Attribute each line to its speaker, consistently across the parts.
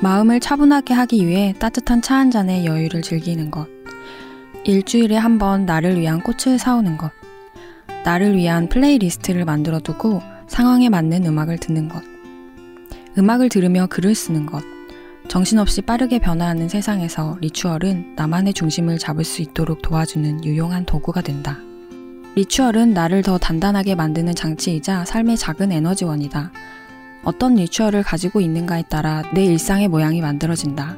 Speaker 1: 마음을 차분하게 하기 위해 따뜻한 차 한 잔의 여유를 즐기는 것. 일주일에 한 번 나를 위한 꽃을 사오는 것. 나를 위한 playlist를 만들어 두고 상황에 맞는 음악을 듣는 것. 음악을 들으며 글을 쓰는 것. 정신없이 빠르게 변화하는 세상에서 ritual은 나만의 중심을 잡을 수 있도록 도와주는 유용한 도구가 된다. ritual은 나를 더 단단하게 만드는 장치이자 삶의 작은 에너지원이다. 어떤 ritual을 가지고 있는가에 따라 내 일상의 모양이 만들어진다.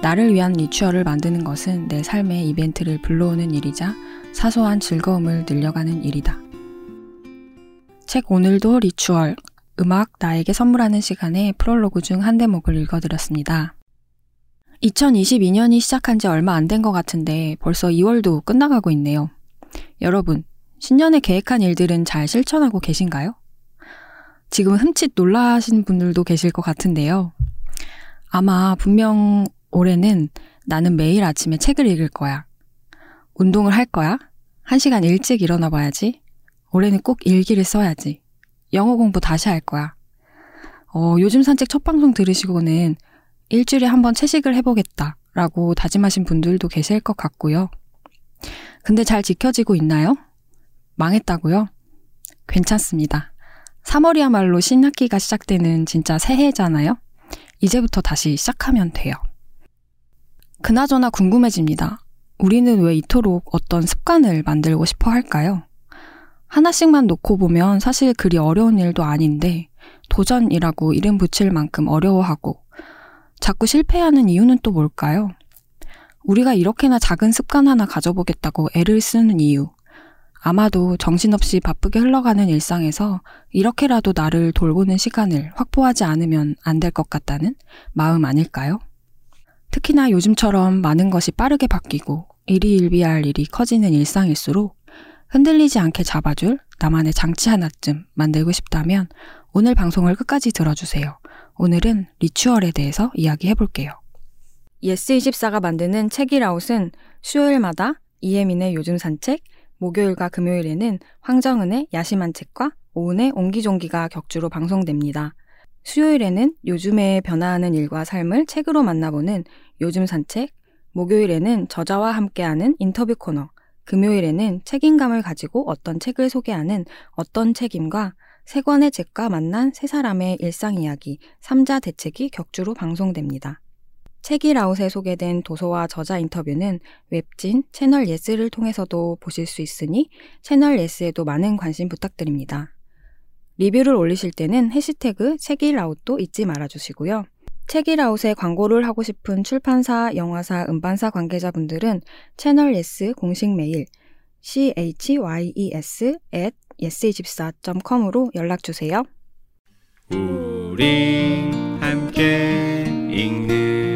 Speaker 1: 나를 위한 ritual을 만드는 것은 내 삶의 이벤트를 불러오는 일이자 사소한 즐거움을 늘려가는 일이다. 책 오늘도 ritual, 음악 나에게 선물하는 시간에 프롤로그 중 한 대목을 읽어드렸습니다. 2022년이 시작한 지 얼마 안 된 것 같은데 벌써 2월도 끝나가고 있네요. 여러분, 신년에 계획한 일들은 잘 실천하고 계신가요? 지금 흠칫 놀라신 분들도 계실 것 같은데요. 아마 분명 올해는 나는 매일 아침에 책을 읽을 거야. 운동을 할 거야. 한 시간 일찍 일어나 봐야지. 올해는 꼭 일기를 써야지. 영어 공부 다시 할 거야. 어, 요즘 산책 첫 방송 들으시고는 일주일에 한 번 채식을 해보겠다. 라고 다짐하신 분들도 계실 것 같고요. 근데 잘 지켜지고 있나요? 망했다고요? 괜찮습니다. 3월이야말로 신학기가 시작되는 진짜 새해잖아요? 이제부터 다시 시작하면 돼요. 그나저나 궁금해집니다. 우리는 왜 이토록 어떤 습관을 만들고 싶어 할까요? 하나씩만 놓고 보면 사실 그리 어려운 일도 아닌데 도전이라고 이름 붙일 만큼 어려워하고 자꾸 실패하는 이유는 또 뭘까요? 우리가 이렇게나 작은 습관 하나 가져보겠다고 애를 쓰는 이유. 아마도 정신없이 바쁘게 흘러가는 일상에서 이렇게라도 나를 돌보는 시간을 확보하지 않으면 안 될 것 같다는 마음 아닐까요? 특히나 요즘처럼 많은 것이 빠르게 바뀌고 일희일비할 일이 커지는 일상일수록 흔들리지 않게 잡아줄 나만의 장치 하나쯤 만들고 싶다면 오늘 방송을 끝까지 들어주세요. 오늘은 ritual에 대해서 이야기해 볼게요. 예스24가 만드는 책읽아웃은 수요일마다 이혜민의 요즘 산책, 목요일과 금요일에는 황정은의 야심한 책과 오은의 옹기종기가 격주로 방송됩니다. 수요일에는 요즘에 변화하는 일과 삶을 책으로 만나보는 요즘 산책, 목요일에는 저자와 함께하는 인터뷰 코너, 금요일에는 책임감을 가지고 어떤 책을 소개하는 어떤 책임과 세 권의 책과 만난 세 사람의 일상 이야기, 삼자대책이 격주로 방송됩니다. 책읽아웃에 소개된 도서와 저자 인터뷰는 웹진 채널 예스를 통해서도 보실 수 있으니 채널 예스에도 많은 관심 부탁드립니다. 리뷰를 올리실 때는 해시태그 책읽아웃도 잊지 말아주시고요. 책읽아웃에 광고를 하고 싶은 출판사, 영화사, 음반사 관계자분들은 채널 예스 공식 메일 chyes at yes24.com으로 연락주세요.
Speaker 2: 우리 함께 읽는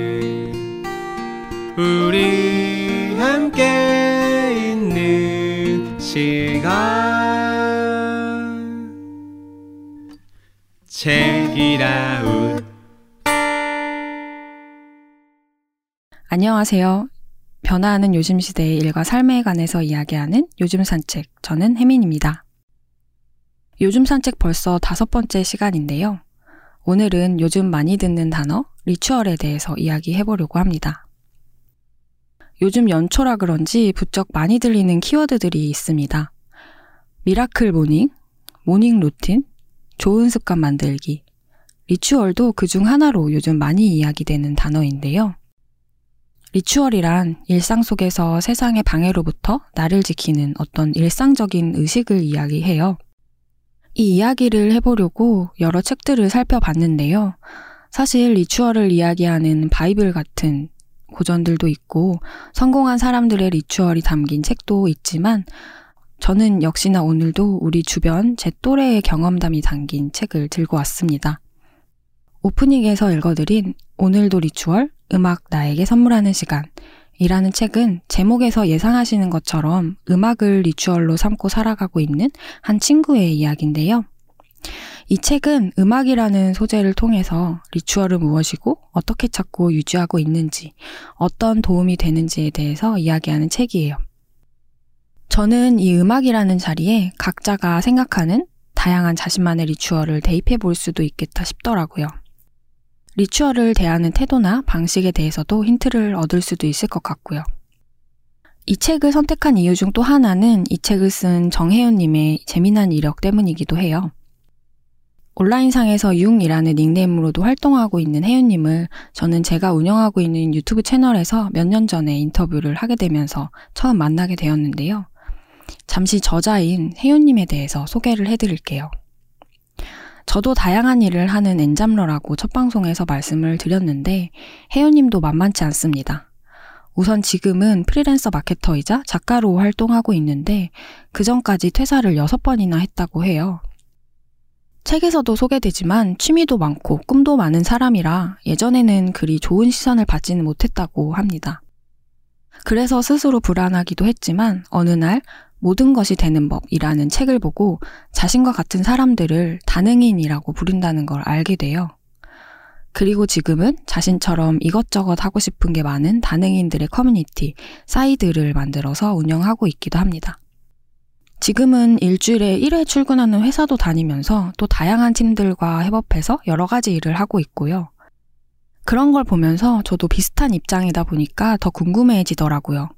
Speaker 2: 우리 함께 있는 시간 책이라웃
Speaker 1: 안녕하세요. 변화하는 요즘 시대의 일과 삶에 관해서 이야기하는 요즘 산책. 저는 혜민입니다. 요즘 산책 벌써 다섯 번째 시간인데요. 오늘은 요즘 많이 듣는 단어, ritual에 대해서 이야기해 보려고 합니다. 요즘 연초라 그런지 부쩍 많이 들리는 키워드들이 있습니다. miracle morning, morning routine, 좋은 습관 만들기, ritual도 그 중 하나로 요즘 많이 이야기되는 단어인데요. ritual이란 일상 속에서 세상의 방해로부터 나를 지키는 어떤 일상적인 의식을 이야기해요. 이 이야기를 해보려고 여러 책들을 살펴봤는데요. 사실 ritual을 이야기하는 바이블 같은 고전들도 있고 성공한 사람들의 ritual이 담긴 책도 있지만 저는 역시나 오늘도 우리 주변 제 또래의 경험담이 담긴 책을 들고 왔습니다. 오프닝에서 읽어드린 오늘도 ritual 음악 나에게 선물하는 시간 이라는 책은 제목에서 예상하시는 것처럼 음악을 ritual로 삼고 살아가고 있는 한 친구의 이야기인데요. 이 책은 음악이라는 소재를 통해서 ritual은 무엇이고 어떻게 찾고 유지하고 있는지, 어떤 도움이 되는지에 대해서 이야기하는 책이에요. 저는 이 음악이라는 자리에 각자가 생각하는 다양한 자신만의 리추얼을 대입해 볼 수도 있겠다 싶더라고요. 리추얼을 대하는 태도나 방식에 대해서도 힌트를 얻을 수도 있을 것 같고요. 이 책을 선택한 이유 중 또 하나는 이 책을 쓴 정혜연님의 재미난 이력 때문이기도 해요. 온라인상에서 융이라는 닉네임으로도 활동하고 있는 혜윤님을 저는 제가 운영하고 있는 유튜브 채널에서 몇 년 전에 인터뷰를 하게 되면서 처음 만나게 되었는데요. 잠시 저자인 혜윤님에 대해서 소개를 해드릴게요. 저도 다양한 일을 하는 엔잡러라고 첫 방송에서 말씀을 드렸는데 혜윤님도 만만치 않습니다. 우선 지금은 프리랜서 마케터이자 작가로 활동하고 있는데 그 전까지 퇴사를 6번이나 했다고 해요. 책에서도 소개되지만 취미도 많고 꿈도 많은 사람이라 예전에는 그리 좋은 시선을 받지는 못했다고 합니다. 그래서 스스로 불안하기도 했지만 어느 날 모든 것이 되는 법이라는 책을 보고 자신과 같은 사람들을 다능인이라고 부른다는 걸 알게 돼요. 그리고 지금은 자신처럼 이것저것 하고 싶은 게 많은 다능인들의 커뮤니티, 사이드를 만들어서 운영하고 있기도 합니다. 지금은 일주일에 1회 출근하는 회사도 다니면서 또 다양한 팀들과 협업해서 여러 가지 일을 하고 있고요. 그런 걸 보면서 저도 비슷한 입장이다 보니까 더 궁금해지더라고요.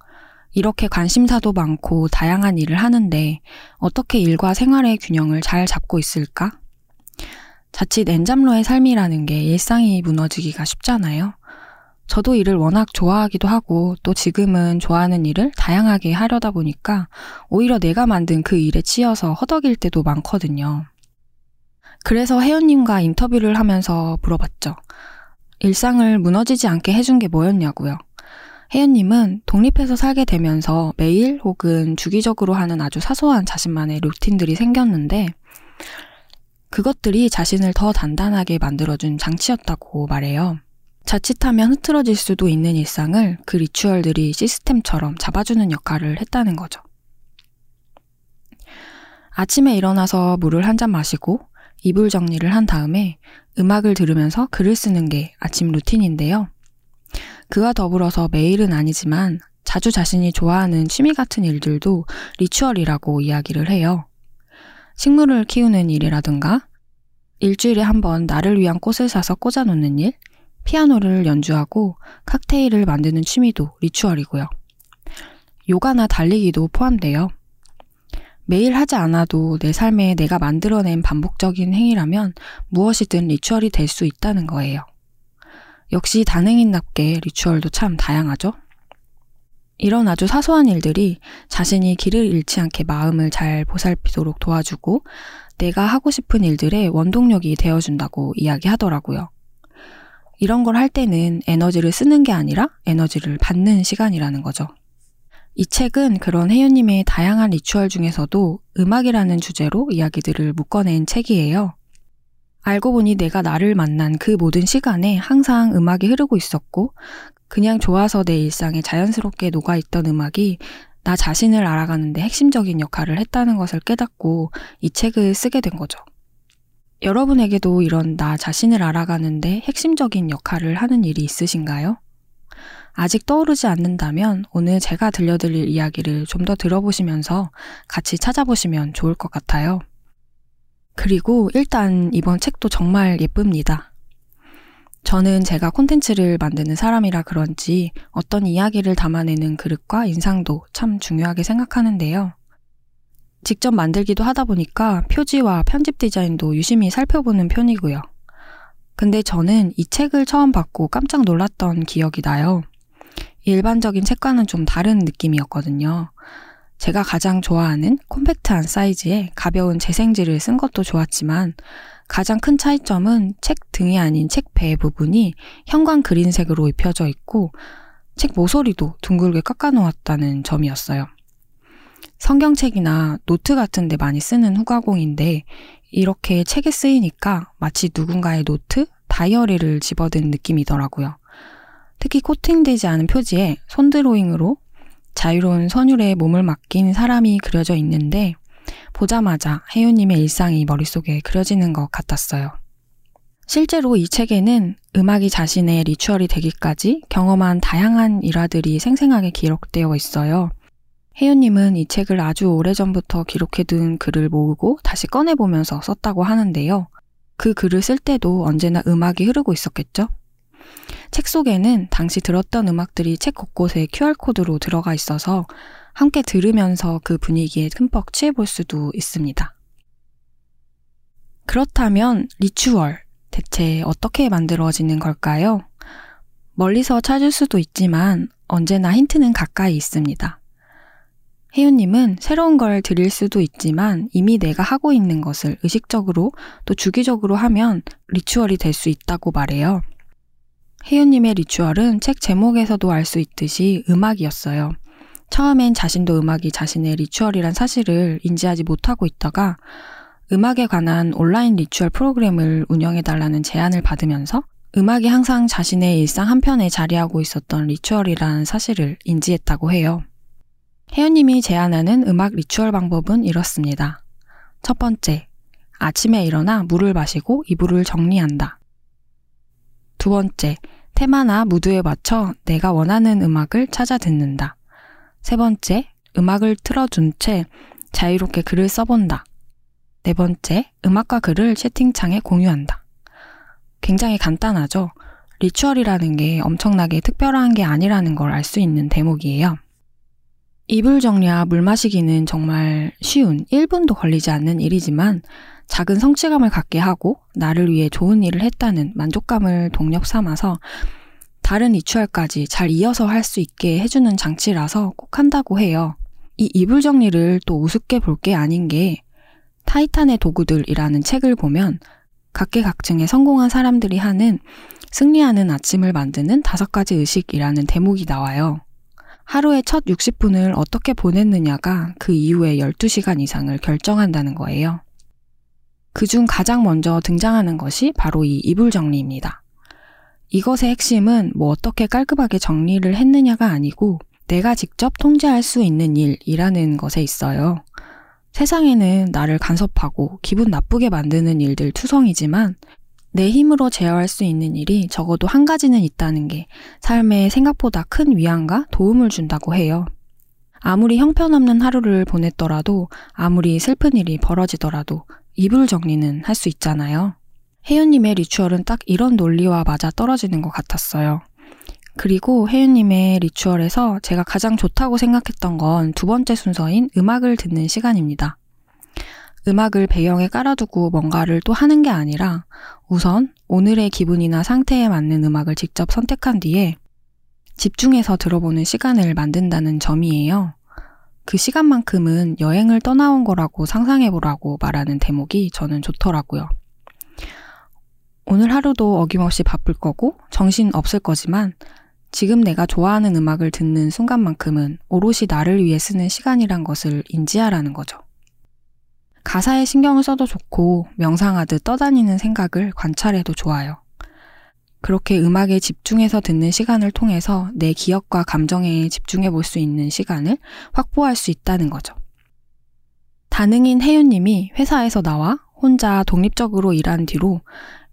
Speaker 1: 이렇게 관심사도 많고 다양한 일을 하는데 어떻게 일과 생활의 균형을 잘 잡고 있을까? 자칫 엔잡러의 삶이라는 게 일상이 무너지기가 쉽잖아요. 저도 일을 워낙 좋아하기도 하고 또 지금은 좋아하는 일을 다양하게 하려다 보니까 오히려 내가 만든 그 일에 치여서 허덕일 때도 많거든요. 그래서 혜연님과 인터뷰를 하면서 물어봤죠. 일상을 무너지지 않게 해준 게 뭐였냐고요. 혜연님은 독립해서 살게 되면서 매일 혹은 주기적으로 하는 아주 사소한 자신만의 루틴들이 생겼는데 그것들이 자신을 더 단단하게 만들어준 장치였다고 말해요. 자칫하면 흐트러질 수도 있는 일상을 그 리추얼들이 시스템처럼 잡아주는 역할을 했다는 거죠. 아침에 일어나서 물을 한 잔 마시고 이불 정리를 한 다음에 음악을 들으면서 글을 쓰는 게 아침 루틴인데요. 그와 더불어서 매일은 아니지만 자주 자신이 좋아하는 취미 같은 일들도 리추얼이라고 이야기를 해요. 식물을 키우는 일이라든가 일주일에 한 번 나를 위한 꽃을 사서 꽂아놓는 일, 피아노를 연주하고 칵테일을 만드는 취미도 리추얼이고요. 요가나 달리기도 포함돼요. 매일 하지 않아도 내 삶에 내가 만들어낸 반복적인 행위라면 무엇이든 리추얼이 될 수 있다는 거예요. 역시 다능인답게 리추얼도 참 다양하죠? 이런 아주 사소한 일들이 자신이 길을 잃지 않게 마음을 잘 보살피도록 도와주고 내가 하고 싶은 일들의 원동력이 되어준다고 이야기하더라고요. 이런 걸 할 때는 에너지를 쓰는 게 아니라 에너지를 받는 시간이라는 거죠. 이 책은 그런 혜윤님의 다양한 리추얼 중에서도 음악이라는 주제로 이야기들을 묶어낸 책이에요. 알고 보니 내가 나를 만난 그 모든 시간에 항상 음악이 흐르고 있었고, 그냥 좋아서 내 일상에 자연스럽게 녹아있던 음악이 나 자신을 알아가는데 핵심적인 역할을 했다는 것을 깨닫고 이 책을 쓰게 된 거죠. 여러분에게도 이런 나 자신을 알아가는데 핵심적인 역할을 하는 일이 있으신가요? 아직 떠오르지 않는다면 오늘 제가 들려드릴 이야기를 좀 더 들어보시면서 같이 찾아보시면 좋을 것 같아요. 그리고 일단 이번 책도 정말 예쁩니다. 저는 제가 콘텐츠를 만드는 사람이라 그런지 어떤 이야기를 담아내는 그릇과 인상도 참 중요하게 생각하는데요. 직접 만들기도 하다 보니까 표지와 편집 디자인도 유심히 살펴보는 편이고요. 근데 저는 이 책을 처음 받고 깜짝 놀랐던 기억이 나요. 일반적인 책과는 좀 다른 느낌이었거든요. 제가 가장 좋아하는 콤팩트한 사이즈에 가벼운 재생지를 쓴 것도 좋았지만 가장 큰 차이점은 책 등이 아닌 책 배 부분이 형광 그린색으로 입혀져 있고 책 모서리도 둥글게 깎아 놓았다는 점이었어요. 성경책이나 노트 같은 데 많이 쓰는 후가공인데 이렇게 책에 쓰이니까 마치 누군가의 노트, 다이어리를 집어든 느낌이더라고요. 특히 코팅되지 않은 표지에 손드로잉으로 자유로운 선율에 몸을 맡긴 사람이 그려져 있는데 보자마자 혜윤님의 일상이 머릿속에 그려지는 것 같았어요. 실제로 이 책에는 음악이 자신의 ritual이 되기까지 경험한 다양한 일화들이 생생하게 기록되어 있어요. 혜윤님은 이 책을 아주 오래전부터 기록해둔 글을 모으고 다시 꺼내보면서 썼다고 하는데요. 그 글을 쓸 때도 언제나 음악이 흐르고 있었겠죠? 책 속에는 당시 들었던 음악들이 책 곳곳에 QR코드로 들어가 있어서 함께 들으면서 그 분위기에 흠뻑 취해볼 수도 있습니다. 그렇다면 리추얼 대체 어떻게 만들어지는 걸까요? 멀리서 찾을 수도 있지만 언제나 힌트는 가까이 있습니다. 혜윤님은 새로운 걸 들일 수도 있지만 이미 내가 하고 있는 것을 의식적으로 또 주기적으로 하면 ritual이 될 수 있다고 말해요. 혜윤님의 ritual은 책 제목에서도 알 수 있듯이 음악이었어요. 처음엔 자신도 음악이 자신의 ritual이란 사실을 인지하지 못하고 있다가 음악에 관한 온라인 ritual 프로그램을 운영해달라는 제안을 받으면서 음악이 항상 자신의 일상 한편에 자리하고 있었던 ritual이라는 사실을 인지했다고 해요. 혜윤님이 제안하는 음악 ritual 방법은 이렇습니다. 첫 번째, 아침에 일어나 물을 마시고 이불을 정리한다. 두 번째, 테마나 무드에 맞춰 내가 원하는 음악을 찾아 듣는다. 세 번째, 음악을 틀어준 채 자유롭게 글을 써본다. 네 번째, 음악과 글을 채팅창에 공유한다. 굉장히 간단하죠? 리추얼이라는 게 엄청나게 특별한 게 아니라는 걸 알 수 있는 대목이에요. 이불 정리와 물 마시기는 정말 쉬운 1분도 걸리지 않는 일이지만 작은 성취감을 갖게 하고 나를 위해 좋은 일을 했다는 만족감을 동력 삼아서 다른 리추얼까지 잘 이어서 할 수 있게 해주는 장치라서 꼭 한다고 해요. 이 이불 정리를 또 우습게 볼 게 아닌 게 타이탄의 도구들이라는 책을 보면 각계각층의 성공한 사람들이 하는 승리하는 아침을 만드는 다섯 가지 의식이라는 대목이 나와요. 하루의 첫 60분을 어떻게 보냈느냐가 그 이후의 12시간 이상을 결정한다는 거예요. 그 중 가장 먼저 등장하는 것이 바로 이 이불 정리입니다. 이것의 핵심은 뭐 어떻게 깔끔하게 정리를 했느냐가 아니고 내가 직접 통제할 수 있는 일이라는 것에 있어요. 세상에는 나를 간섭하고 기분 나쁘게 만드는 일들 투성이지만 내 힘으로 제어할 수 있는 일이 적어도 한 가지는 있다는 게 삶에 생각보다 큰 위안과 도움을 준다고 해요. 아무리 형편없는 하루를 보냈더라도 아무리 슬픈 일이 벌어지더라도 이불 정리는 할 수 있잖아요. 혜윤님의 리추얼은 딱 이런 논리와 맞아 떨어지는 것 같았어요. 그리고 혜윤님의 리추얼에서 제가 가장 좋다고 생각했던 건 두 번째 순서인 음악을 듣는 시간입니다. 음악을 배경에 깔아두고 뭔가를 또 하는 게 아니라 우선 오늘의 기분이나 상태에 맞는 음악을 직접 선택한 뒤에 집중해서 들어보는 시간을 만든다는 점이에요. 그 시간만큼은 여행을 떠나온 거라고 상상해보라고 말하는 대목이 저는 좋더라고요. 오늘 하루도 어김없이 바쁠 거고 정신 없을 거지만 지금 내가 좋아하는 음악을 듣는 순간만큼은 오롯이 나를 위해 쓰는 시간이란 것을 인지하라는 거죠. 가사에 신경을 써도 좋고 명상하듯 떠다니는 생각을 관찰해도 좋아요. 그렇게 음악에 집중해서 듣는 시간을 통해서 내 기억과 감정에 집중해 볼 수 있는 시간을 확보할 수 있다는 거죠. 다능인 혜윤님이 회사에서 나와 혼자 독립적으로 일한 뒤로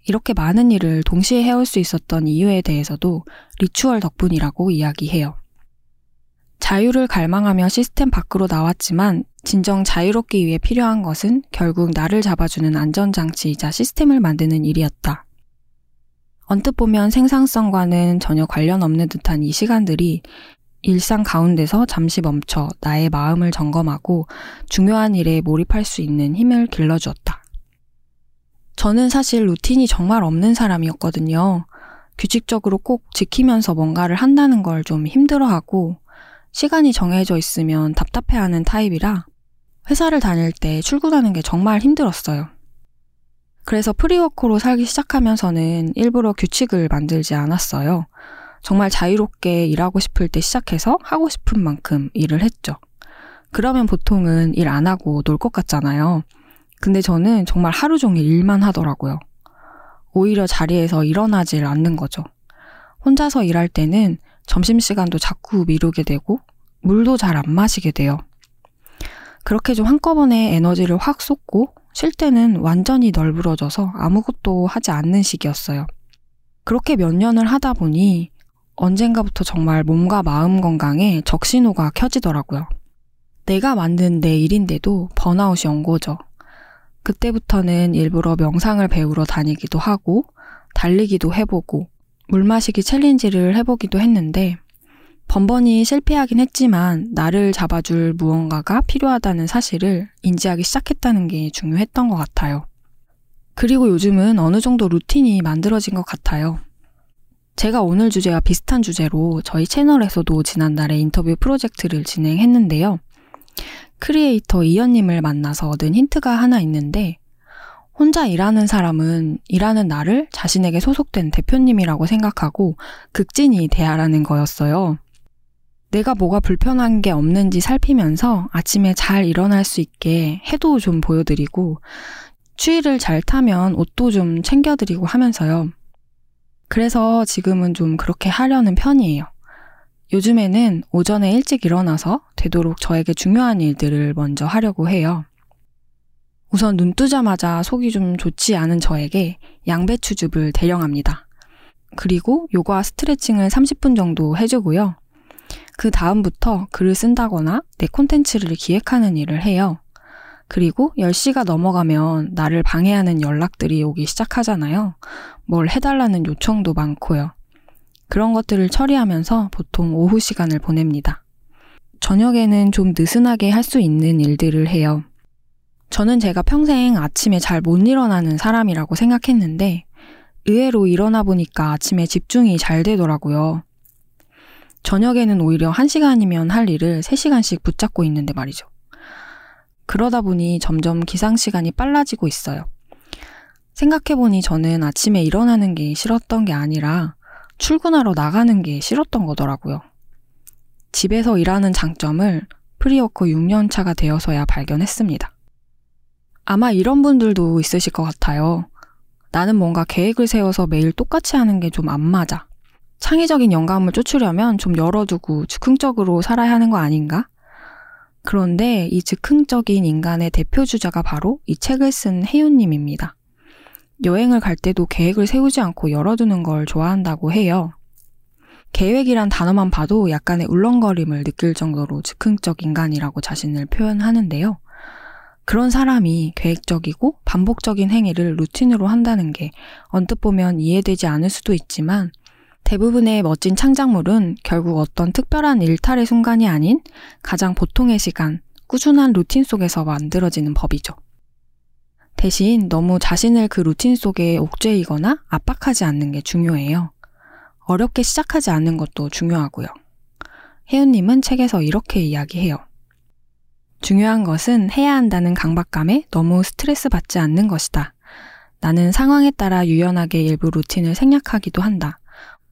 Speaker 1: 이렇게 많은 일을 동시에 해올 수 있었던 이유에 대해서도 리추얼 덕분이라고 이야기해요. 자유를 갈망하며 시스템 밖으로 나왔지만 진정 자유롭기 위해 필요한 것은 결국 나를 잡아주는 안전장치이자 시스템을 만드는 일이었다. 언뜻 보면 생산성과는 전혀 관련 없는 듯한 이 시간들이 일상 가운데서 잠시 멈춰 나의 마음을 점검하고 중요한 일에 몰입할 수 있는 힘을 길러주었다. 저는 사실 루틴이 정말 없는 사람이었거든요. 규칙적으로 꼭 지키면서 뭔가를 한다는 걸 좀 힘들어하고 시간이 정해져 있으면 답답해하는 타입이라 회사를 다닐 때 출근하는 게 정말 힘들었어요. 그래서 free worker로 살기 시작하면서는 일부러 규칙을 만들지 않았어요. 정말 자유롭게 일하고 싶을 때 시작해서 하고 싶은 만큼 일을 했죠. 그러면 보통은 일 안 하고 놀 것 같잖아요. 근데 저는 정말 하루 종일 일만 하더라고요. 오히려 자리에서 일어나질 않는 거죠. 혼자서 일할 때는 점심시간도 자꾸 미루게 되고 물도 잘 안 마시게 돼요. 그렇게 좀 한꺼번에 에너지를 확 쏟고 쉴 때는 완전히 널브러져서 아무것도 하지 않는 시기였어요. 그렇게 몇 년을 하다 보니 언젠가부터 정말 몸과 마음 건강에 적신호가 켜지더라고요. 내가 만든 내 일인데도 번아웃이 온 거죠. 그때부터는 일부러 명상을 배우러 다니기도 하고, 달리기도 해보고, 물 마시기 챌린지를 해보기도 했는데, 번번이 실패하긴 했지만, 나를 잡아줄 무언가가 필요하다는 사실을 인지하기 시작했다는 게 중요했던 것 같아요. 그리고 요즘은 어느 정도 루틴이 만들어진 것 같아요. 제가 오늘 주제와 비슷한 주제로 저희 채널에서도 지난달에 인터뷰 프로젝트를 진행했는데요. 크리에이터 이현님을 만나서 얻은 힌트가 하나 있는데, 혼자 일하는 사람은 일하는 나를 자신에게 소속된 대표님이라고 생각하고 극진히 대하라는 거였어요. 내가 뭐가 불편한 게 없는지 살피면서 아침에 잘 일어날 수 있게 해도 좀 보여드리고, 추위를 잘 타면 옷도 좀 챙겨드리고 하면서요. 그래서 지금은 좀 그렇게 하려는 편이에요. 요즘에는 오전에 일찍 일어나서 되도록 저에게 중요한 일들을 먼저 하려고 해요. 우선 눈 뜨자마자 속이 좀 좋지 않은 저에게 양배추즙을 대령합니다. 그리고 요가 스트레칭을 30분 정도 해주고요. 그 다음부터 글을 쓴다거나 내 콘텐츠를 기획하는 일을 해요. 그리고 10시가 넘어가면 나를 방해하는 연락들이 오기 시작하잖아요. 뭘 해달라는 요청도 많고요. 그런 것들을 처리하면서 보통 오후 시간을 보냅니다. 저녁에는 좀 느슨하게 할 수 있는 일들을 해요. 저는 제가 평생 아침에 잘 못 일어나는 사람이라고 생각했는데 의외로 일어나 보니까 아침에 집중이 잘 되더라고요. 저녁에는 오히려 1시간이면 할 일을 3시간씩 붙잡고 있는데 말이죠. 그러다 보니 점점 기상 시간이 빨라지고 있어요. 생각해보니 저는 아침에 일어나는 게 싫었던 게 아니라 출근하러 나가는 게 싫었던 거더라고요. 집에서 일하는 장점을 free worker 6년 차가 되어서야 발견했습니다. 아마 이런 분들도 있으실 것 같아요. 나는 뭔가 계획을 세워서 매일 똑같이 하는 게 좀 안 맞아. 창의적인 영감을 쫓으려면 좀 열어두고 즉흥적으로 살아야 하는 거 아닌가? 그런데 이 즉흥적인 인간의 대표 주자가 바로 이 책을 쓴 혜윤님입니다. 여행을 갈 때도 계획을 세우지 않고 열어두는 걸 좋아한다고 해요. 계획이란 단어만 봐도 약간의 울렁거림을 느낄 정도로 즉흥적 인간이라고 자신을 표현하는데요. 그런 사람이 계획적이고 반복적인 행위를 루틴으로 한다는 게 언뜻 보면 이해되지 않을 수도 있지만 대부분의 멋진 창작물은 결국 어떤 특별한 일탈의 순간이 아닌 가장 보통의 시간, 꾸준한 루틴 속에서 만들어지는 법이죠. 대신 너무 자신을 그 루틴 속에 옥죄이거나 압박하지 않는 게 중요해요. 어렵게 시작하지 않는 것도 중요하고요. 혜윤님은 책에서 이렇게 이야기해요. 중요한 것은 해야 한다는 강박감에 너무 스트레스 받지 않는 것이다. 나는 상황에 따라 유연하게 일부 루틴을 생략하기도 한다.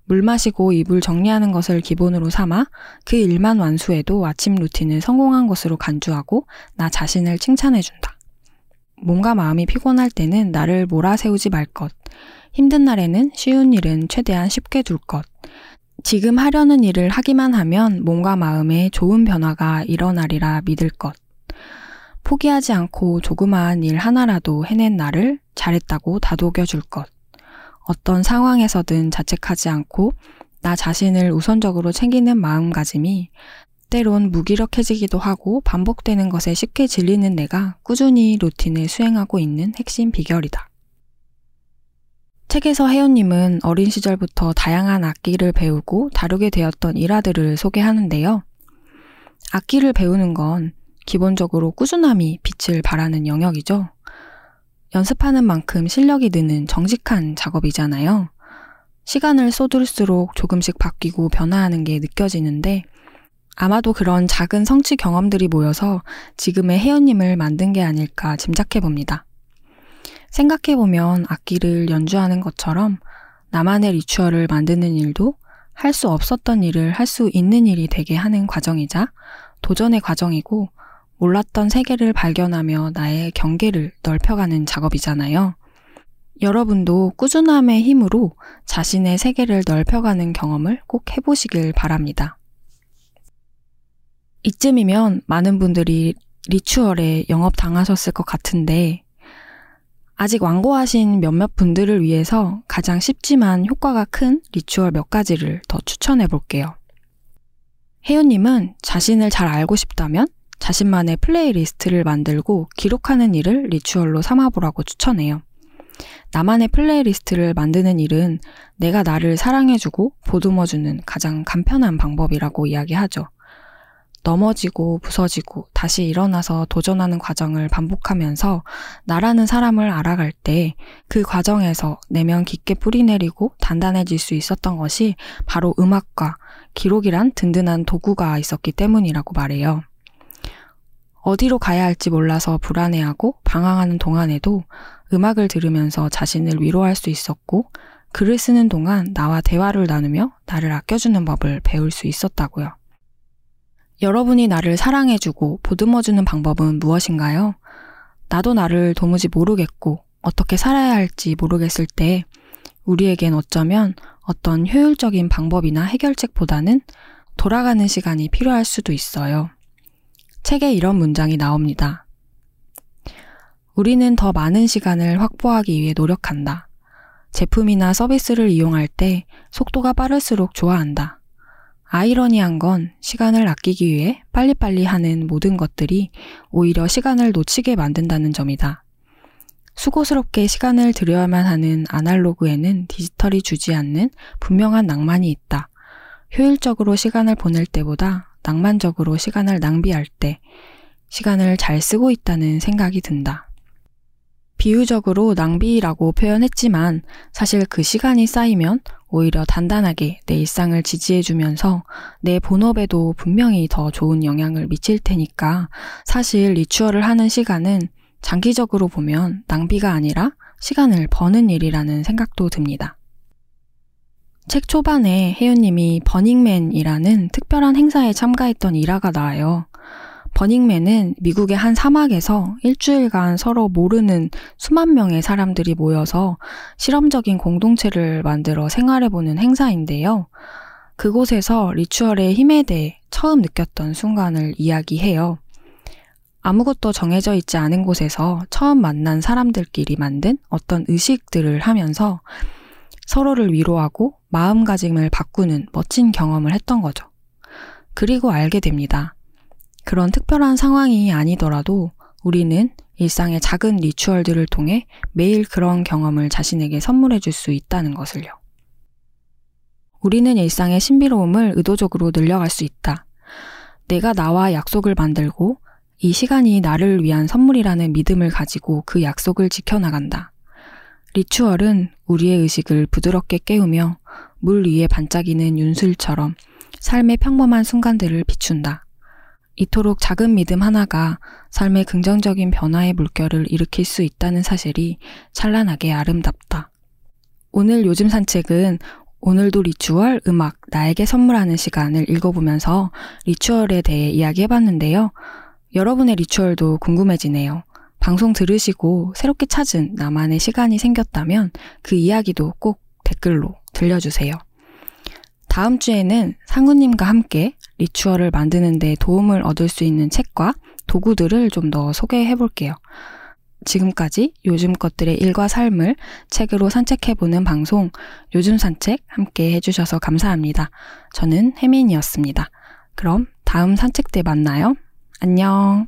Speaker 1: 물 마시고 이불 정리하는 것을 기본으로 삼아 그 일만 완수해도 아침 루틴을 성공한 것으로 간주하고 나 자신을 칭찬해준다. 몸과 마음이 피곤할 때는 나를 몰아세우지 말 것. 힘든 날에는 쉬운 일은 최대한 쉽게 둘 것. 지금 하려는 일을 하기만 하면 몸과 마음에 좋은 변화가 일어나리라 믿을 것. 포기하지 않고 조그마한 일 하나라도 해낸 나를 잘했다고 다독여 줄 것. 어떤 상황에서든 자책하지 않고 나 자신을 우선적으로 챙기는 마음가짐이 때론 무기력해지기도 하고 반복되는 것에 쉽게 질리는 내가 꾸준히 루틴을 수행하고 있는 핵심 비결이다. 책에서 혜연님은 어린 시절부터 다양한 악기를 배우고 다루게 되었던 일화들을 소개하는데요. 악기를 배우는 건 기본적으로 꾸준함이 빛을 발하는 영역이죠. 연습하는 만큼 실력이 느는 정직한 작업이잖아요. 시간을 쏟을수록 조금씩 바뀌고 변화하는 게 느껴지는데 아마도 그런 작은 성취 경험들이 모여서 지금의 혜연님을 만든 게 아닐까 짐작해 봅니다. 생각해 보면 악기를 연주하는 것처럼 나만의 리추얼을 만드는 일도 할 수 없었던 일을 할 수 있는 일이 되게 하는 과정이자 도전의 과정이고 몰랐던 세계를 발견하며 나의 경계를 넓혀가는 작업이잖아요. 여러분도 꾸준함의 힘으로 자신의 세계를 넓혀가는 경험을 꼭 해보시길 바랍니다. 이쯤이면 많은 분들이 리추얼에 영업 당하셨을 것 같은데, 아직 완고하신 몇몇 분들을 위해서 가장 쉽지만 효과가 큰 리추얼 몇 가지를 더 추천해 볼게요. 혜윤님은 자신을 잘 알고 싶다면 자신만의 playlist를 만들고 기록하는 일을 ritual로 삼아보라고 추천해요. 나만의 playlist를 만드는 일은 내가 나를 사랑해주고 보듬어주는 가장 간편한 방법이라고 이야기하죠. 넘어지고 부서지고 다시 일어나서 도전하는 과정을 반복하면서 나라는 사람을 알아갈 때 그 과정에서 내면 깊게 뿌리내리고 단단해질 수 있었던 것이 바로 음악과 기록이란 든든한 도구가 있었기 때문이라고 말해요. 어디로 가야 할지 몰라서 불안해하고 방황하는 동안에도 음악을 들으면서 자신을 위로할 수 있었고 글을 쓰는 동안 나와 대화를 나누며 나를 아껴주는 법을 배울 수 있었다고요. 여러분이 나를 사랑해주고 보듬어주는 방법은 무엇인가요? 나도 나를 도무지 모르겠고 어떻게 살아야 할지 모르겠을 때 우리에겐 어쩌면 어떤 효율적인 방법이나 해결책보다는 돌아가는 시간이 필요할 수도 있어요. 책에 이런 문장이 나옵니다. 우리는 더 많은 시간을 확보하기 위해 노력한다. 제품이나 서비스를 이용할 때 속도가 빠를수록 좋아한다. 아이러니한 건 시간을 아끼기 위해 빨리빨리 하는 모든 것들이 오히려 시간을 놓치게 만든다는 점이다. 수고스럽게 시간을 들여야만 하는 아날로그에는 디지털이 주지 않는 분명한 낭만이 있다. 효율적으로 시간을 보낼 때보다 낭만적으로 시간을 낭비할 때 시간을 잘 쓰고 있다는 생각이 든다. 비유적으로 낭비라고 표현했지만 사실 그 시간이 쌓이면 오히려 단단하게 내 일상을 지지해주면서 내 본업에도 분명히 더 좋은 영향을 미칠 테니까 사실 리추얼을 하는 시간은 장기적으로 보면 낭비가 아니라 시간을 버는 일이라는 생각도 듭니다. 책 초반에 혜윤님이 버닝맨이라는 특별한 행사에 참가했던 일화가 나와요. 버닝맨은 미국의 한 사막에서 일주일간 서로 모르는 수만 명의 사람들이 모여서 실험적인 공동체를 만들어 생활해보는 행사인데요. 그곳에서 리추얼의 힘에 대해 처음 느꼈던 순간을 이야기해요. 아무것도 정해져 있지 않은 곳에서 처음 만난 사람들끼리 만든 어떤 의식들을 하면서 서로를 위로하고 마음가짐을 바꾸는 멋진 경험을 했던 거죠. 그리고 알게 됩니다. 그런 특별한 상황이 아니더라도 우리는 일상의 작은 리추얼들을 통해 매일 그런 경험을 자신에게 선물해 줄 수 있다는 것을요. 우리는 일상의 신비로움을 의도적으로 늘려갈 수 있다. 내가 나와 약속을 만들고 이 시간이 나를 위한 선물이라는 믿음을 가지고 그 약속을 지켜나간다. 리추얼은 우리의 의식을 부드럽게 깨우며 물 위에 반짝이는 윤술처럼 삶의 평범한 순간들을 비춘다. 이토록 작은 믿음 하나가 삶의 긍정적인 변화의 물결을 일으킬 수 있다는 사실이 찬란하게 아름답다. 오늘 요즘 산책은 오늘도 ritual 음악 나에게 선물하는 시간을 읽어보면서 ritual에 대해 이야기해봤는데요. 여러분의 ritual도 궁금해지네요. 방송 들으시고 새롭게 찾은 나만의 시간이 생겼다면 그 이야기도 꼭 댓글로 들려주세요. 다음 주에는 상우님과 함께 ritual을 만드는데 도움을 얻을 수 있는 책과 도구들을 좀 더 소개해 볼게요. 지금까지 요즘 것들의 일과 삶을 책으로 산책해보는 방송 요즘 산책 함께 해주셔서 감사합니다. 저는 혜민이었습니다. 그럼 다음 산책 때 만나요. 안녕.